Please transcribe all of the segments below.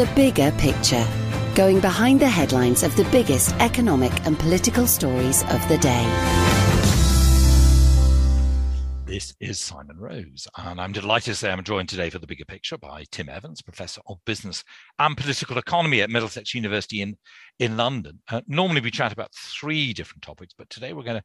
The bigger picture. Going behind the headlines of the biggest economic and political stories of the day. This is Simon Rose, and I'm delighted to say I'm joined today for the bigger picture by Tim Evans, Professor of Business and Political Economy at Middlesex University in, in London. Uh, normally we chat about three different topics, but today we're going to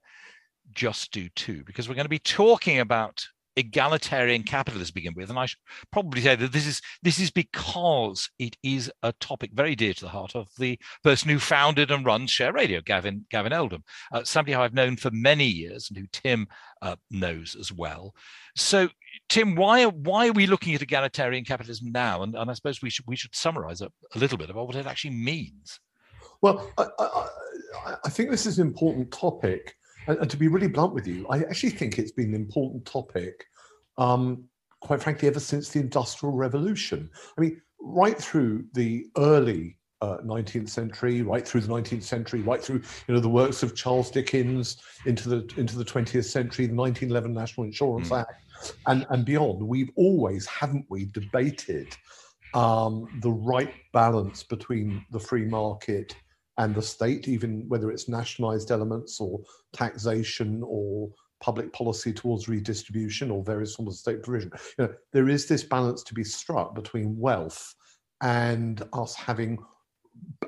just do two because we're going to be talking about egalitarian capitalism begin with and i should probably say that this is this is because it is a topic very dear to the heart of the person who founded and runs share radio gavin gavin oldham uh, somebody who i've known for many years and who tim uh, knows as well. So tim why why are we looking at egalitarian capitalism now? And, and i suppose we should we should summarize a, a little bit about what it actually means. Well I, I, I think this is an important topic and, to be really blunt with you, I actually think it's been an important topic, um, quite frankly, ever since the Industrial Revolution. I mean, right through the early uh, 19th century, right through the 19th century, right through you know the works of Charles Dickens into the into the 20th century, the 1911 National Insurance mm. Act, and and beyond. We've always, haven't we, debated um, the right balance between the free market and the state, even whether it's nationalized elements or taxation or public policy towards redistribution or various forms of state provision. You know, there is this balance to be struck between wealth and us having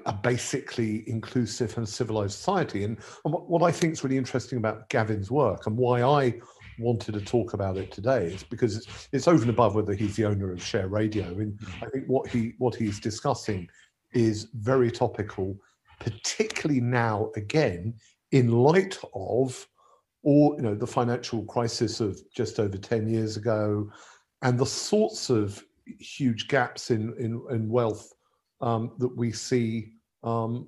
a basically inclusive and civilized society. And, and what, what I think is really interesting about Gavin's work and why I wanted to talk about it today is because it's, it's over and above whether he's the owner of Share Radio. And I think what he what he's discussing is very topical particularly now again in light of all you know the financial crisis of just over 10 years ago and the sorts of huge gaps in in, in wealth um, that we see um,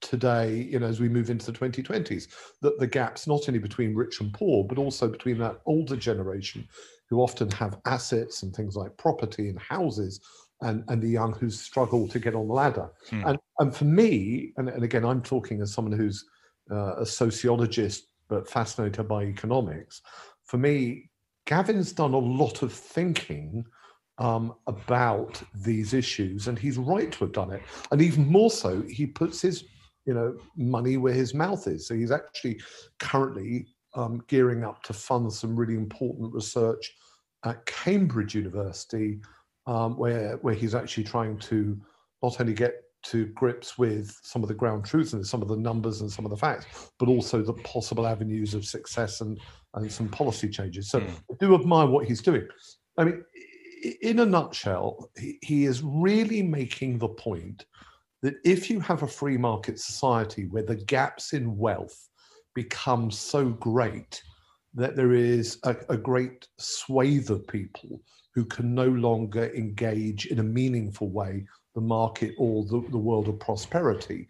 today you know as we move into the 2020s that the gaps not only between rich and poor but also between that older generation who often have assets and things like property and houses and, and the young who struggle to get on the ladder. Hmm. And, and for me, and, and again, I'm talking as someone who's uh, a sociologist but fascinated by economics. For me, Gavin's done a lot of thinking um, about these issues, and he's right to have done it. And even more so, he puts his you know money where his mouth is. So he's actually currently um, gearing up to fund some really important research at Cambridge University um, where where he's actually trying to not only get to grips with some of the ground truths and some of the numbers and some of the facts, but also the possible avenues of success and and some policy changes. So mm. I do admire what he's doing. I mean, in a nutshell, he, he is really making the point that if you have a free market society where the gaps in wealth become so great that there is a, a great swathe of people who can no longer engage in a meaningful way the market or the, the world of prosperity,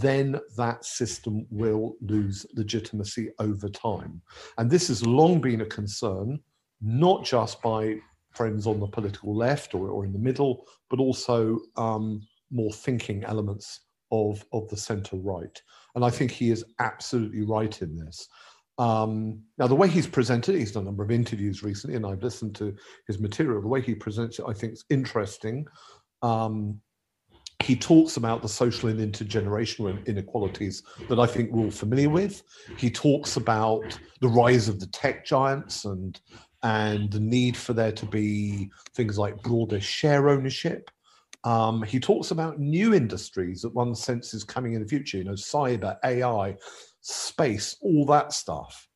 then that system will lose legitimacy over time. And this has long been a concern, not just by friends on the political left or, or in the middle, but also um, more thinking elements of, of the center right. And I think he is absolutely right in this. Um, now, the way he's presented, he's done a number of interviews recently, and I've listened to his material. The way he presents it, I think, is interesting. Um, he talks about the social and intergenerational inequalities that I think we're all familiar with. He talks about the rise of the tech giants and and the need for there to be things like broader share ownership. Um, he talks about new industries that one senses coming in the future, you know, cyber, AI, space, all that stuff.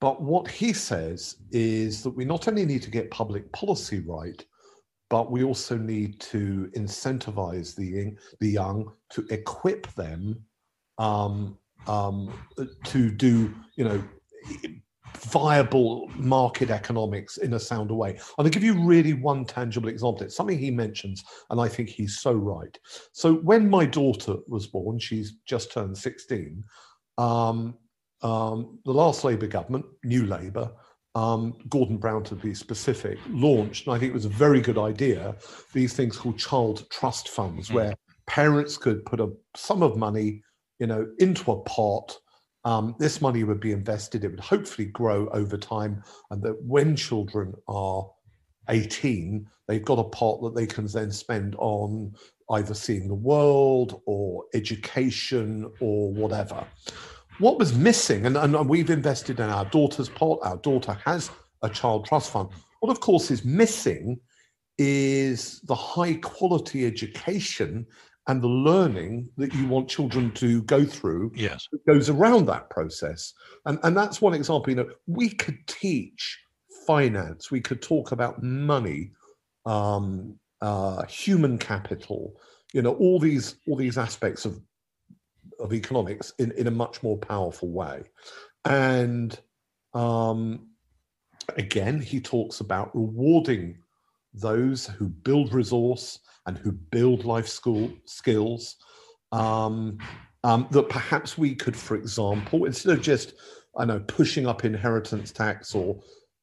But what he says is that we not only need to get public policy right, but we also need to incentivize the, the young to equip them um, um, to do, you know, viable market economics in a sounder way. Going to give you really one tangible example. It's something he mentions, and I think he's so right. So when my daughter was born, she's just turned 16. Um, um, the last Labour government, New Labour, um, Gordon Brown to be specific, launched, and I think it was a very good idea, these things called child trust funds, mm. where parents could put a sum of money, you know, into a pot. Um, this money would be invested. It would hopefully grow over time, and that when children are 18, they've got a pot that they can then spend on either seeing the world or education or whatever what was missing, and, and we've invested in our daughter's pot, our daughter has a child trust fund. What, of course, is missing is the high quality education and the learning that you want children to go through yes that goes around that process and and that's one example you know we could teach finance we could talk about money um, uh, human capital you know all these all these aspects of of economics in, in a much more powerful way. And um, again, he talks about rewarding those who build resource and who build life school skills. Um, um, that perhaps we could, for example, instead of just, I know, pushing up inheritance tax or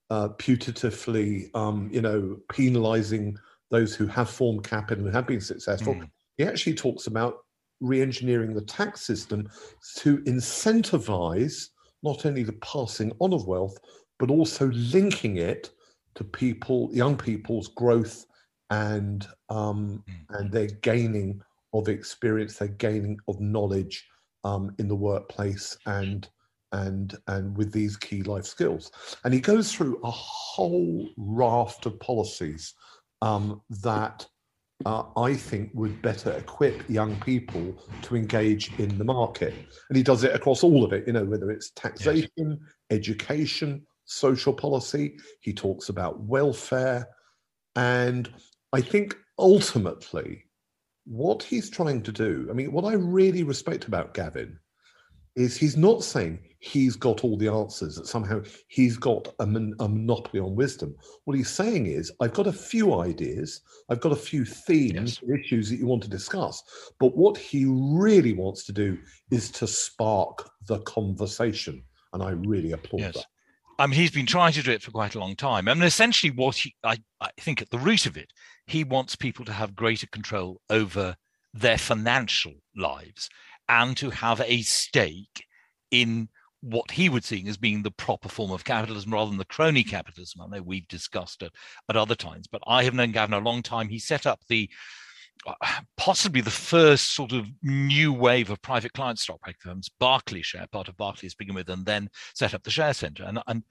uh, putatively, um, you know, penalizing those who have formed capital and have been successful, mm. he actually talks about re-engineering the tax system to incentivize not only the passing on of wealth, but also linking it to people, young people's growth and um, hmm. and their gaining of experience, their gaining of knowledge um, in the workplace and and and with these key life skills. And he goes through a whole raft of policies um, that uh, I think would better equip young people to engage in the market. And he does it across all of it, you know, whether it's taxation, yes. education, social policy. He talks about welfare. And I think ultimately, what he's trying to do, I mean, what I really respect about Gavin is he's not saying he's got all the answers, that somehow he's got a, mon- a, monopoly on wisdom. What he's saying is, I've got a few ideas, I've got a few themes, yes. issues that you want to discuss. But what he really wants to do is to spark the conversation. And I really applaud yes. that. I mean, he's been trying to do it for quite a long time. I mean, essentially, what he, I, I think at the root of it, he wants people to have greater control over their financial lives and to have a stake in what he would see as being the proper form of capitalism rather than the crony mm-hmm. capitalism. I know we've discussed it at other times, but I have known Gavin a long time. He set up the possibly the first sort of new wave of private client stockbroking firms, Barclays Share, part of Barclays to begin with, and then set up the Share Centre. And, and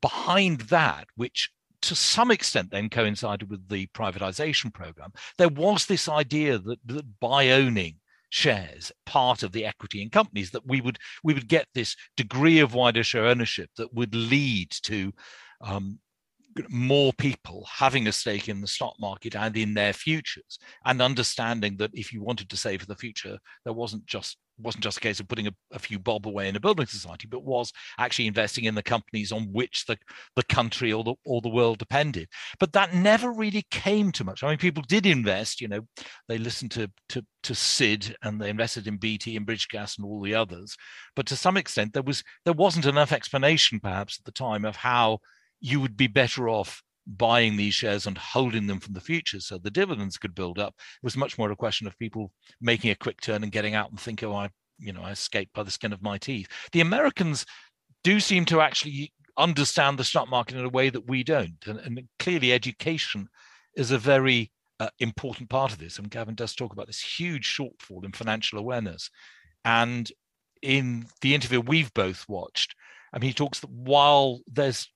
behind that, which to some extent then coincided with the privatization program, there was this idea that, that by owning shares part of the equity in companies that we would we would get this degree of wider share ownership that would lead to um, more people having a stake in the stock market and in their futures and understanding that if you wanted to save for the future there wasn't just wasn't just a case of putting a, a, few bob away in a building society but was actually investing in the companies on which the, the country or the or the world depended. But that never really came to much. I mean people did invest you know they listened to to to sid and they invested in bt and british gas and all the others. But to some extent there was there wasn't enough explanation perhaps at the time of how you would be better off buying these shares and holding them from the future so the dividends could build up. It was much more a question of people making a quick turn and getting out and think, oh, I, you know, I escaped by the skin of my teeth. The Americans do seem to actually understand the stock market in a way that we don't. And, and clearly, education is a very uh, important part of this. And Gavin does talk about this huge shortfall in financial awareness. And in the interview we've both watched, I mean, he talks that while there's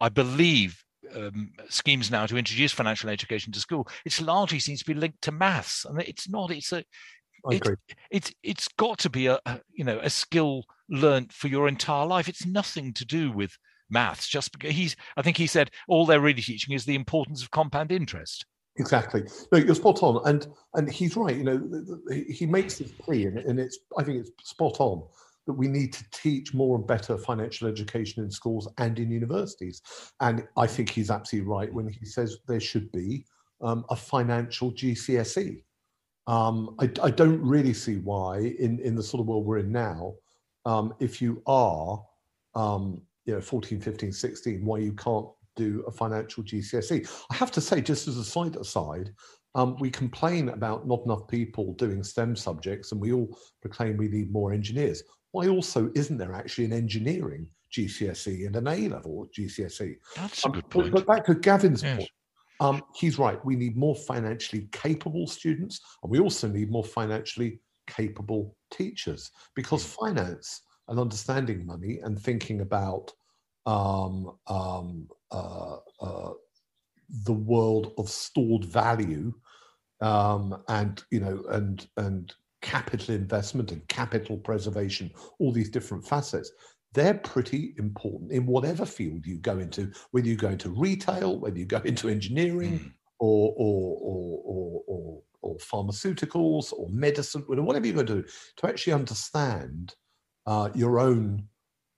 I believe, um, schemes now to introduce financial education to school, it's largely seems to be linked to maths, and it's not. It's a it, it's it's got to be a, a, you know a skill learnt for your entire life. It's nothing to do with maths. Just because he's, I think he said all they're really teaching is the importance of compound interest. Exactly. No, you're spot on, and and he's right. You know, he makes this plea, and, and it's I think it's spot on that we need to teach more and better financial education in schools and in universities. And I think he's absolutely right when he says there should be um, a financial GCSE. Um, I, I, don't really see why, in, in the sort of world we're in now, um, if you are, um, you know, 14, 15, 16, why you can't do a financial GCSE. I have to say, just as a side aside, um, we complain about not enough people doing STEM subjects, and we all proclaim we need more engineers. Why also isn't there actually an engineering GCSE and an A level GCSE? That's a um, good point. But back to Gavin's yes. point, um, he's right. We need more financially capable students, and we also need more financially capable teachers because hmm. finance and understanding money and thinking about um, um, uh, uh, the world of stored value um, and you know and and capital investment and capital preservation all these different facets they're pretty important in whatever field you go into whether you go into retail whether you go into engineering mm. or, or, or, or, or, or pharmaceuticals or medicine whatever you're going to do to actually understand uh, your own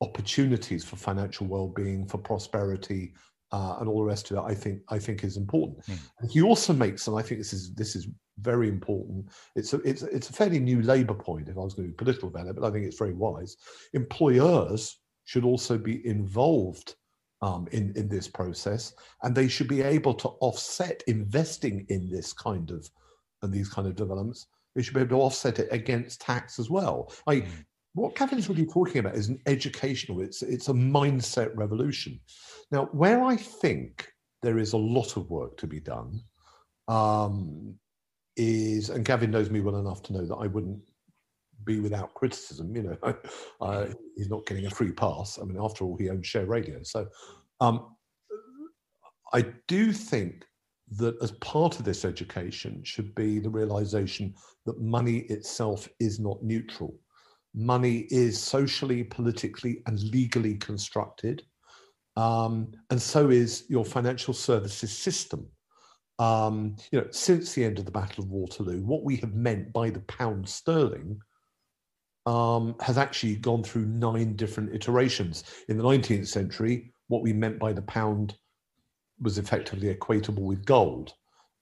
opportunities for financial well-being for prosperity uh, and all the rest of it, I think I think is important. Mm. he also makes, and I think this is this is very important. It's a it's it's a fairly new labour point. If I was going to be political about it, but I think it's very wise. Employers should also be involved um, in in this process, and they should be able to offset investing in this kind of and these kind of developments. They should be able to offset it against tax as well. I, mm what Gavin's really talking about is an educational, it's, it's a mindset revolution. Now, where I think there is a lot of work to be done um, is, and Gavin knows me well enough to know that I wouldn't be without criticism. You know, uh, he's not getting a free pass. I mean, after all, he owns Share Radio. So um, I do think that as part of this education should be the realization that money itself is not neutral money is socially, politically, and legally constructed. Um, and so is your financial services system. Um, you know, since the end of the Battle of Waterloo, what we have meant by the pound sterling um, has actually gone through nine different iterations. In the 19th century, what we meant by the pound was effectively equatable with gold.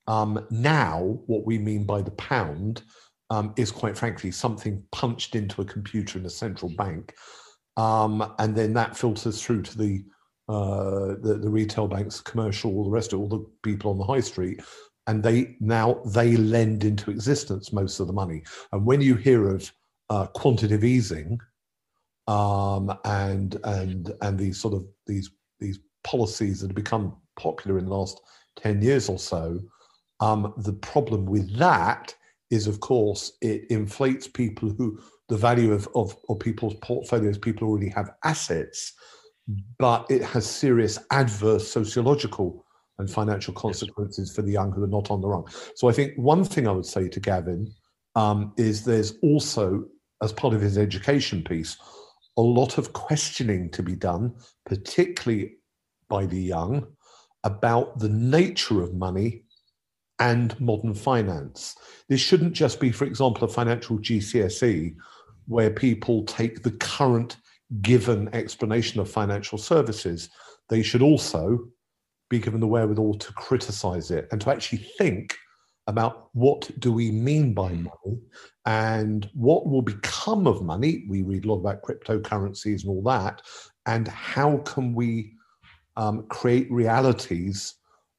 Um, now, what we mean by the pound um, is quite frankly something punched into a computer in a central bank, um, and then that filters through to the, uh, the, the retail banks, commercial, all the rest of all the people on the high street, and they now they lend into existence most of the money. And when you hear of uh, quantitative easing um, and and and these sort of these these policies that have become popular in the last ten years or so, um, the problem with that is of course it inflates people who the value of, of, of people's portfolios people already have assets but it has serious adverse sociological and financial consequences for the young who are not on the run. So i think one thing i would say to gavin um, is there's also as part of his education piece a lot of questioning to be done particularly by the young about the nature of money and modern finance. This shouldn't just be, for example, a financial GCSE where people take the current given explanation of financial services. They should also be given the wherewithal to criticize it and to actually think about what do we mean by hmm. money and what will become of money. We read a lot about cryptocurrencies and all that. And how can we um, create realities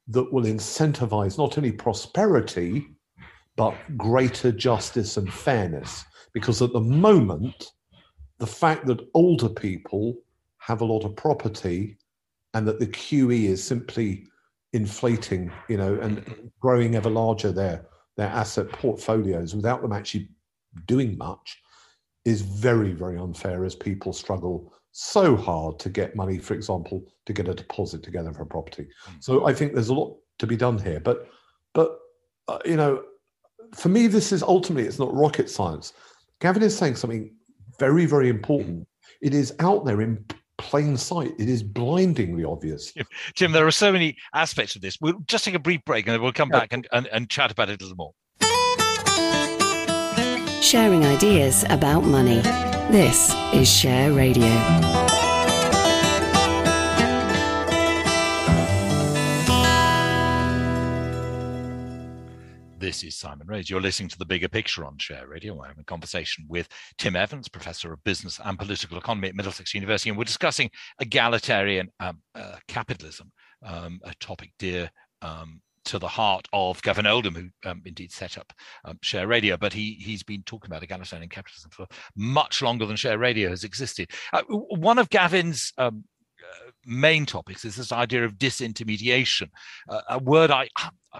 that will incentivize not only prosperity, but greater justice and fairness. Because at the moment, the fact that older people have a lot of property and that the QE is simply inflating, you know, and growing ever larger their, their asset portfolios without them actually doing much is very, very unfair as people struggle so hard to get money, for example, to get a deposit together for a property. Mm. So I think there's a lot to be done here. But, but uh, you know, for me, this is ultimately it's not rocket science. Gavin is saying something very, very important. It is out there in plain sight. It is blindingly obvious. Jim, there are so many aspects of this. We'll just take a brief break and then we'll come yeah. back and, and, and chat about it a little more. Sharing ideas about money. This is Share Radio. This is Simon Rose. You're listening to the bigger picture on Share Radio. We're having a conversation with Tim Evans, Professor of Business and Political Economy at Middlesex University, and we're discussing egalitarian um, uh, capitalism, um, a topic dear um, to the heart of Gavin Oldham, who um, indeed set up um, Share Radio, but he he's been talking about egalitarian capitalism for much longer than Share Radio has existed. Uh, one of Gavin's um, uh, main topics is this idea of disintermediation, uh, a word I I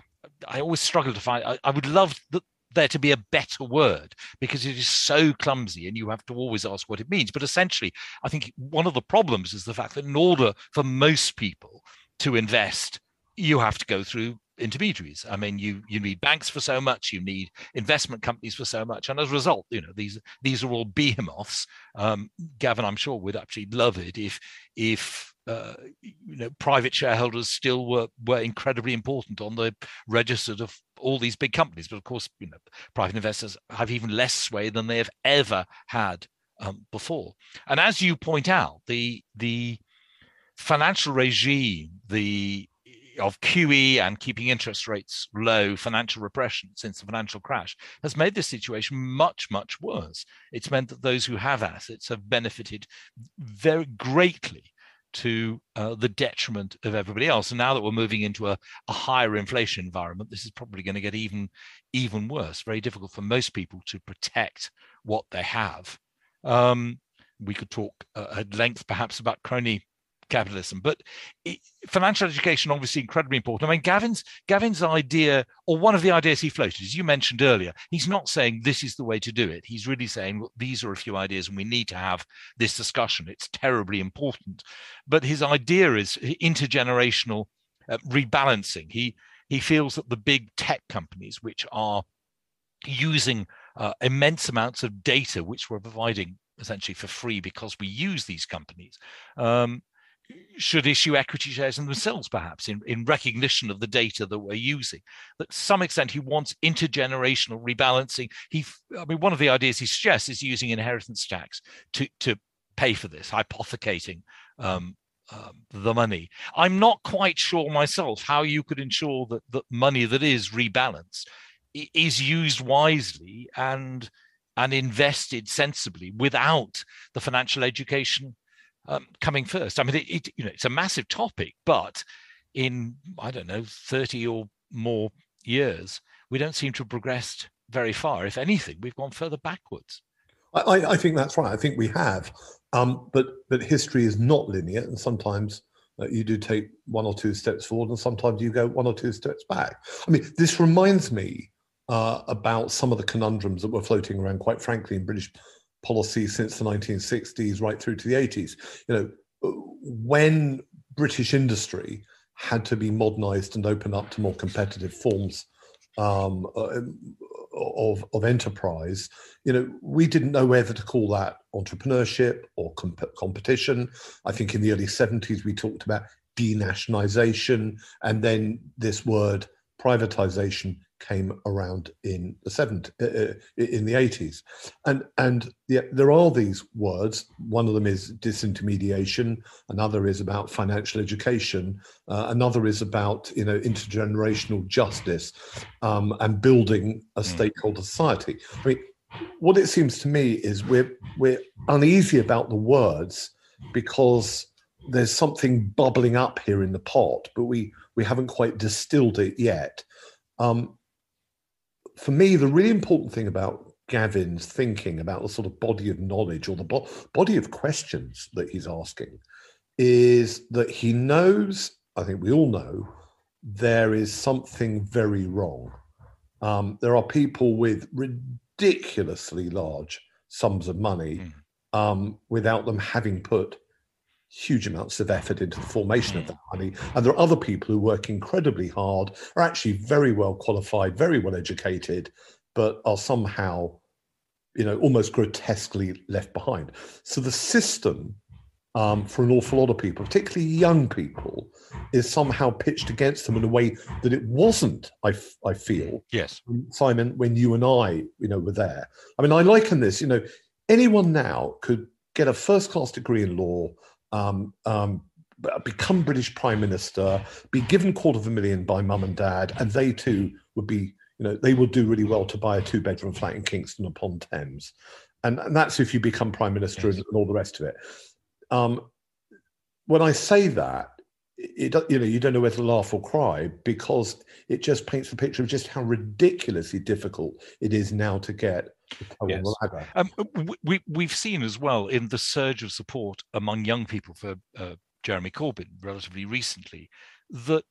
always struggle to find. I, I would love the, there to be a better word because it is so clumsy and you have to always ask what it means. But essentially, I think one of the problems is the fact that in order for most people to invest, you have to go through intermediaries. I mean, you you need banks for so much, you need investment companies for so much, and as a result, you know these these are all behemoths. Um, Gavin, I'm sure would actually love it if if uh, you know private shareholders still were were incredibly important on the register of all these big companies. But of course, you know, private investors have even less sway than they have ever had um, before. And as you point out, the the financial regime, the of QE and keeping interest rates low, financial repression since the financial crash, has made this situation much, much worse. It's meant that those who have assets have benefited very greatly to uh, the detriment of everybody else. And now that we're moving into a, a higher inflation environment, this is probably going to get even, even worse. Very difficult for most people to protect what they have. Um, we could talk uh, at length, perhaps, about crony capitalism. But financial education obviously incredibly important. I mean, Gavin's Gavin's idea, or one of the ideas he floated, as you mentioned earlier, he's not saying this is the way to do it. He's really saying well, these are a few ideas, and we need to have this discussion. It's terribly important. But his idea is intergenerational uh, rebalancing. He he feels that the big tech companies, which are using uh, immense amounts of data, which we're providing essentially for free because we use these companies, um, should issue equity shares in themselves, perhaps, in, in recognition of the data that we're using. That to some extent, he wants intergenerational rebalancing. He, I mean, one of the ideas he suggests is using inheritance tax to to pay for this, hypothecating um, um, the money. I'm not quite sure myself how you could ensure that the money that is rebalanced is used wisely and and invested sensibly without the financial education um, coming first. I mean, it, it, you know it's a massive topic, but in I don't know thirty or more years, we don't seem to have progressed very far. If anything, we've gone further backwards. I, I think that's right. I think we have, um, but but history is not linear, and sometimes uh, you do take one or two steps forward, and sometimes you go one or two steps back. I mean, this reminds me uh, about some of the conundrums that were floating around, quite frankly, in British policy since the 1960s right through to the 80s. You know, when British industry had to be modernized and open up to more competitive forms um, uh, of, of enterprise, you know, we didn't know whether to call that entrepreneurship or comp- competition. I think in the early 70s we talked about denationalization and then this word privatization came around in the 70s, uh, uh in the 80s. And, and yeah, there are these words. One of them is disintermediation. Another is about financial education. Uh, another is about, you know, intergenerational justice um, and building a hmm. stakeholder society. I mean, what it seems to me is we're, we're uneasy about the words because there's something bubbling up here in the pot, but we, we haven't quite distilled it yet. Um, for me, the really important thing about Gavin's thinking about the sort of body of knowledge or the bo- body of questions that he's asking is that he knows, I think we all know, there is something very wrong. Um, there are people with ridiculously large sums of money mm. um, without them having put huge amounts of effort into the formation of mm. that money. And there are other people who work incredibly hard, are actually very well qualified, very well educated, but are somehow, you know, almost grotesquely left behind. So the system um, for an awful lot of people, particularly young people, is somehow pitched against them in a way that it wasn't. I, I feel yes, Simon, when you and I, you know, were there. I mean, I liken this. You know, anyone now could get a first class degree in law, um, um, become British Prime Minister, be given quarter of a million by mum and dad, and they too would be, you know, they would do really well to buy a two bedroom flat in Kingston upon Thames. And, and that's if you become Prime Minister yes. and, and, all the rest of it. Um, when I say that, it, you know, you don't know whether to laugh or cry because it just paints the picture of just how ridiculously difficult it is now to get yes. Um, we, we've seen as well in the surge of support among young people for uh, Jeremy Corbyn relatively recently that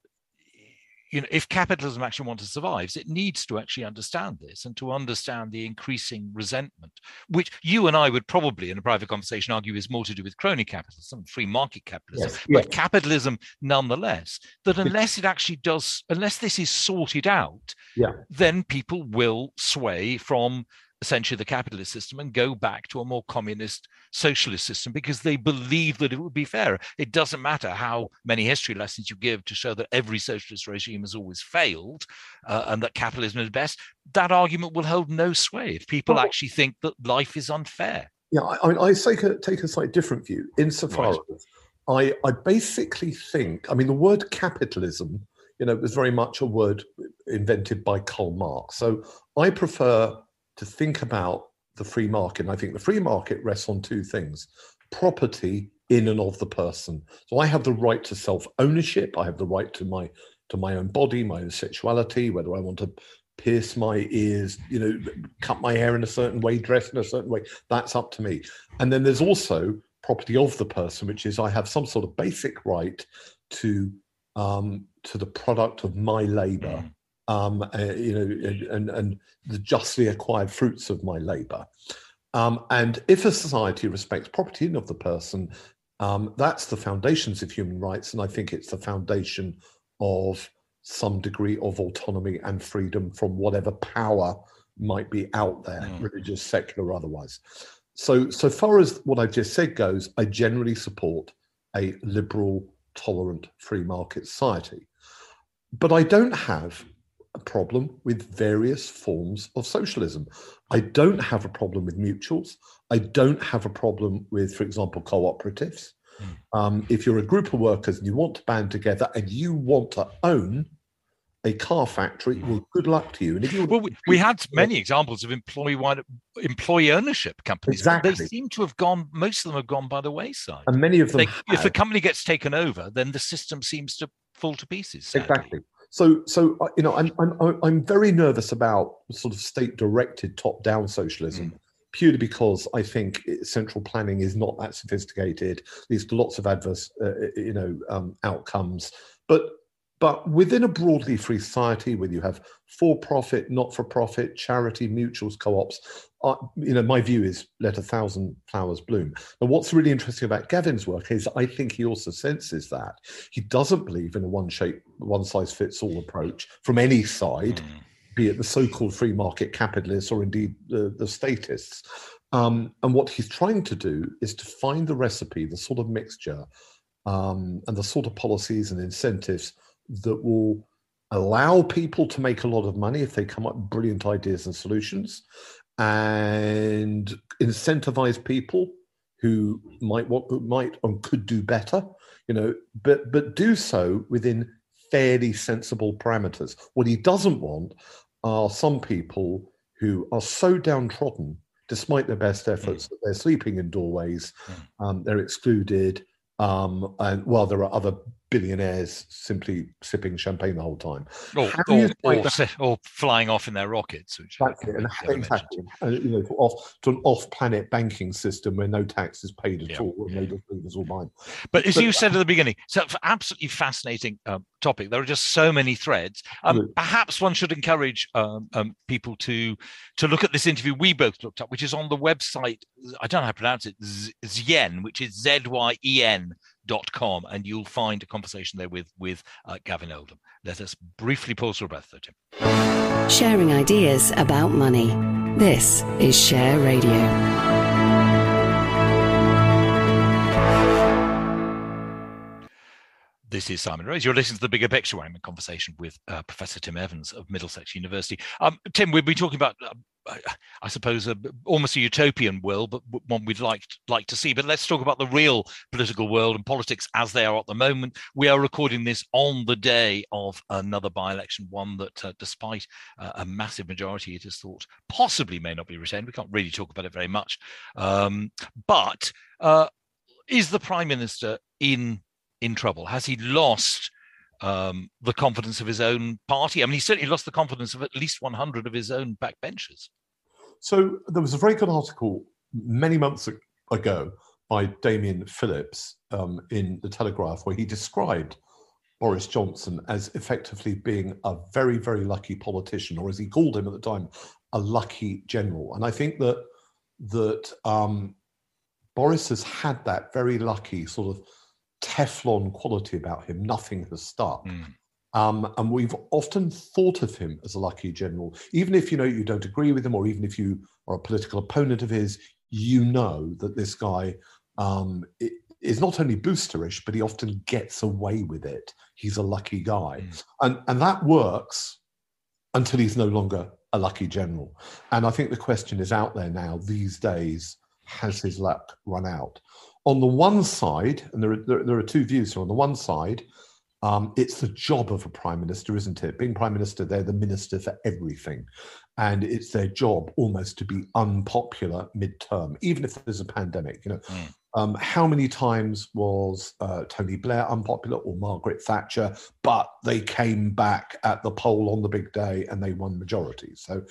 you know if capitalism actually wants to survive it needs to actually understand this and to understand the increasing resentment which you and i would probably in a private conversation argue is more to do with crony capitalism free market capitalism yes, but capitalism nonetheless that unless it actually does unless this is sorted out yeah. then people will sway from essentially the capitalist system and go back to a more communist socialist system because they believe that it would be fairer. It doesn't matter how many history lessons you give to show that every socialist regime has always failed uh, and that capitalism is best. That argument will hold no sway if people well, actually think that life is unfair. Yeah, I, mean, I take a, take a slightly different view insofar right. as I, I basically think, I mean, the word capitalism, you know, was very much a word invented by Karl Marx. So I prefer to think about the free market. And I think the free market rests on two things property in and of the person. So I have the right to self ownership. I have the right to my to my own body, my own sexuality, whether I want to pierce my ears, you know, cut my hair in a certain way, dress in a certain way. That's up to me. And then there's also property of the person, which is I have some sort of basic right to um, to the product of my labor mm um, uh, you know, and, and the justly acquired fruits of my labour. Um, and if a society respects property and of the person, um, that's the foundations of human rights, and I think it's the foundation of some degree of autonomy and freedom from whatever power might be out there, mm. religious, secular, or otherwise. So, so far as what I've just said goes, I generally support a liberal, tolerant, free market society. But I don't have a problem with various forms of socialism. I don't have a problem with mutuals. I don't have a problem with, for example, cooperatives. Mm. Um, if you're a group of workers and you want to band together and you want to own a car factory, hmm. well, good luck to you. And if you well, we, we had many examples of employee employee ownership companies. Exactly. They seem to have gone. Most of them have gone by the wayside. And many of them. They, if a company gets taken over, then the system seems to fall to pieces. Sadly. Exactly. So, so uh, you know, I'm I'm I'm very nervous about sort of state-directed top-down socialism. Mm. Purely because I think central planning is not that sophisticated, leads to lots of adverse, uh, uh, you know, um, outcomes. But but within a broadly free society, where you have for-profit, not-for-profit, charity, mutuals, co-ops, uh, you know, my view is let a thousand flowers bloom. And what's really interesting about Gavin's work is I think he also senses that he doesn't believe in a one-shape, one-size-fits-all approach from any side, mm. be it the so-called free market capitalists or indeed the, the statists. Um, and what he's trying to do is to find the recipe, the sort of mixture, um, and the sort of policies and incentives that will allow people to make a lot of money if they come up with brilliant ideas and solutions and incentivize people who might want might and could do better you know but but do so within fairly sensible parameters what he doesn't want are some people who are so downtrodden despite their best efforts mm. that they're sleeping in doorways mm. um, they're excluded um, and while there are other billionaires simply sipping champagne the whole time. Or, or, or, or, flying off in their rockets. Which exactly. And, exactly. And, you know, off, to an off-planet banking system where no tax is paid at yeah. all and no is all mine. But as but, you said at the beginning, so absolutely fascinating um, topic. There are just so many threads. Um, perhaps one should encourage um, um, people to to look at this interview we both looked up, which is on the website. I don't know how to pronounce it. Zyen, which is Z Y E N com, and you'll find a conversation there with with uh, Gavin Oldham. Let us briefly pause for breath, though, Tim. Sharing ideas about money. This is Share Radio. This is Simon Rose. You're listening to the bigger picture. I'm in conversation with uh, Professor Tim Evans of Middlesex University. Um, Tim, we'll be talking about, uh, I suppose, a, almost a utopian world, but one we'd like like to see. But let's talk about the real political world and politics as they are at the moment. We are recording this on the day of another by-election, one that, uh, despite uh, a massive majority, it is thought possibly may not be retained. We can't really talk about it very much, um, but uh, is the prime minister in in trouble? Has he lost um, the confidence of his own party? I mean, he certainly lost the confidence of at least 100 of his own backbenchers. So there was a very good article many months ago by Damian Phillips um, in the Telegraph where he described Boris Johnson as effectively being a very, very lucky politician, or as he called him at the time, a lucky general. And I think that that um, Boris has had that very lucky sort of Teflon quality about him. Nothing has stuck. Mm. Um, and we've often thought of him as a lucky general, even if you know you don't agree with him, or even if you are a political opponent of his. You know that this guy um, is not only boosterish, but he often gets away with it. He's a lucky guy, mm. and and that works until he's no longer a lucky general. And I think the question is out there now these days: Has his luck run out? On the one side, and there are, there, there are two views here. On the one side, um, it's the job of a prime minister, isn't it? Being prime minister, they're the minister for everything. And it's their job almost to be unpopular midterm, even if there's a pandemic. You know, mm. um, how many times was uh, Tony Blair unpopular or Margaret Thatcher? But they came back at the poll on the big day and they won majority. So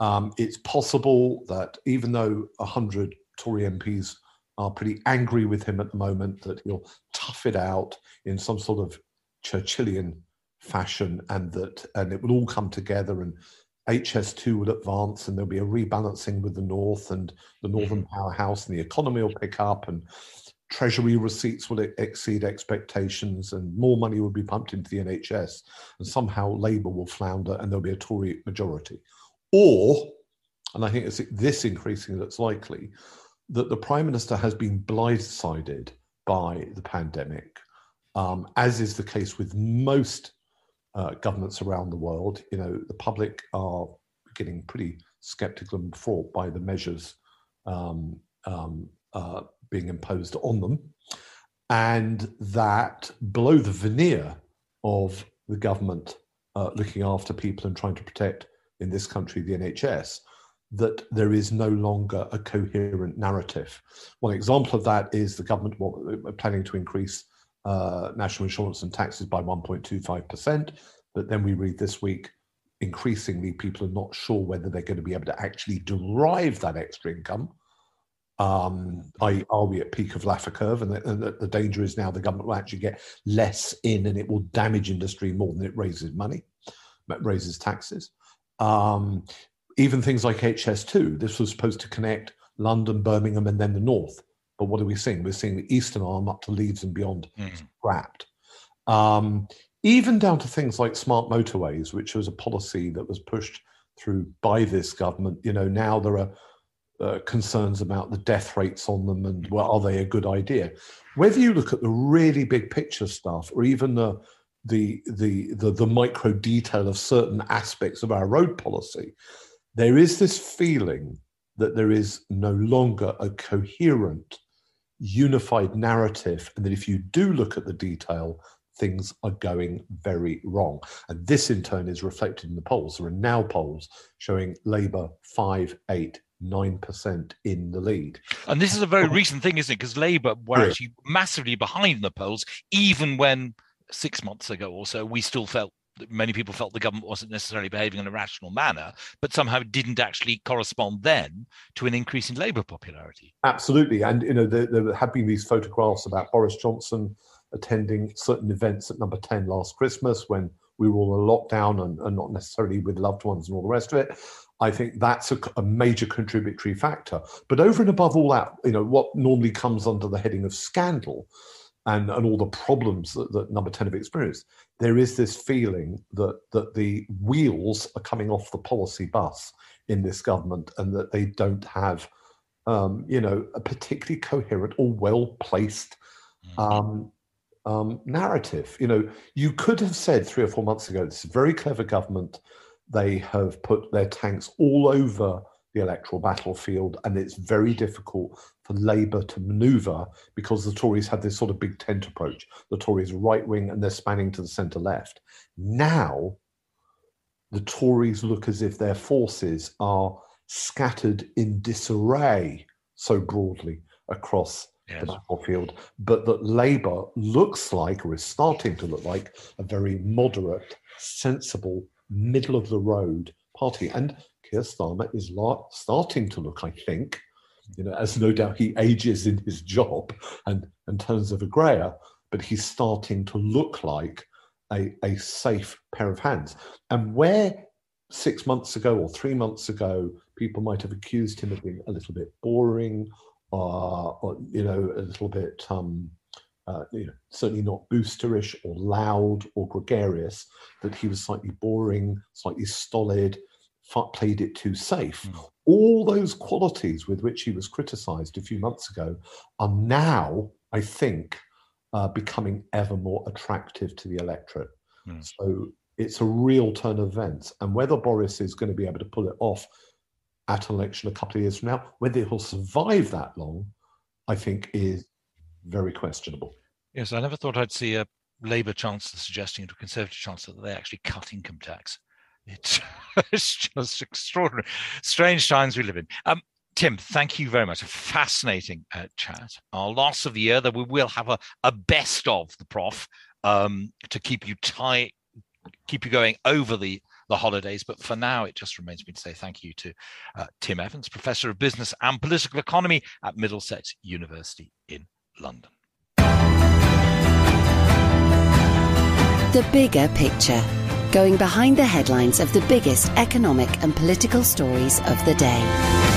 um, it's possible that even though 100 Tory MPs are pretty angry with him at the moment that he'll tough it out in some sort of Churchillian fashion and that and it will all come together and HS2 will advance and there'll be a rebalancing with the North and the Northern mm-hmm. powerhouse and the economy will pick up and treasury receipts will exceed expectations and more money will be pumped into the NHS and somehow Labour will flounder and there'll be a Tory majority. Or, and I think it's this increasingly that's likely, that the prime minister has been blindsided by the pandemic, um, as is the case with most uh, governments around the world. You know, the public are getting pretty skeptical and fraught by the measures um, um, uh, being imposed on them, and that below the veneer of the government uh, looking after people and trying to protect, in this country, the NHS, that there is no longer a coherent narrative. One example of that is the government planning to increase uh, national insurance and taxes by 1.25%. But then we read this week, increasingly, people are not sure whether they're going to be able to actually derive that extra income. Um, are we at peak of Laffer curve? And the, and the danger is now the government will actually get less in and it will damage industry more than it raises money, raises taxes. Um, even things like HS2, this was supposed to connect London, Birmingham, and then the north. But what are we seeing? We're seeing the eastern arm up to Leeds and beyond mm. scrapped. Um, even down to things like smart motorways, which was a policy that was pushed through by this government. You know, now there are uh, concerns about the death rates on them and well, are they a good idea? Whether you look at the really big picture stuff or even the the the the, the micro detail of certain aspects of our road policy, there is this feeling that there is no longer a coherent, unified narrative, and that if you do look at the detail, things are going very wrong. And this, in turn, is reflected in the polls. There are now polls showing Labour 5, 8, 9% in the lead. And this is a very oh. recent thing, isn't it? Because Labour were yeah. actually massively behind the polls, even when six months ago or so we still felt many people felt the government wasn't necessarily behaving in a rational manner, but somehow didn't actually correspond then to an increase in Labour popularity. Absolutely, and you know there, there have been these photographs about Boris Johnson attending certain events at Number Ten last Christmas when we were all in lockdown and, and not necessarily with loved ones and all the rest of it. I think that's a, a, major contributory factor. But over and above all that, you know, what normally comes under the heading of scandal and, and all the problems that, that number 10 have experienced, there is this feeling that, that the wheels are coming off the policy bus in this government and that they don't have, um, you know, a particularly coherent or well placed mm-hmm. um, um, narrative. You know, you could have said three or four months ago, this is a very clever government. They have put their tanks all over the electoral battlefield, and it's very difficult for Labour to manoeuvre because the Tories had this sort of big tent approach. The Tories right wing and they're spanning to the centre left. Now, the Tories look as if their forces are scattered in disarray so broadly across yes. the battlefield, but that Labour looks like, or is starting to look like, a very moderate, sensible, middle of the road party. And Keir Starmer is starting to look, I think, you know, as no doubt he ages in his job and, and turns of a grayer, but he's starting to look like a, a safe pair of hands. And where six months ago or three months ago, people might have accused him of being a little bit boring uh, or, you know, a little bit, um, uh, you know, certainly not boosterish or loud or gregarious, that he was slightly boring, slightly stolid, played it too safe. Mm. All those qualities with which he was criticized a few months ago are now, I think, uh, becoming ever more attractive to the electorate. Mm. So it's a real turn of events. And whether Boris is going to be able to pull it off at an election a couple of years from now, whether he'll survive that long, I think is very questionable. Yes, I never thought I'd see a Labour chancellor suggesting to a Conservative chancellor that they actually cut income tax. It's, it's just extraordinary. Strange times we live in. Um, Tim, thank you very much. A fascinating uh, chat. Our last of the year, that we will have a, a best of the prof um, to keep you tight, keep you going over the the holidays. But for now, it just remains me to say thank you to uh, Tim Evans, Professor of Business and Political Economy at Middlesex University in London. The bigger picture going behind the headlines of the biggest economic and political stories of the day.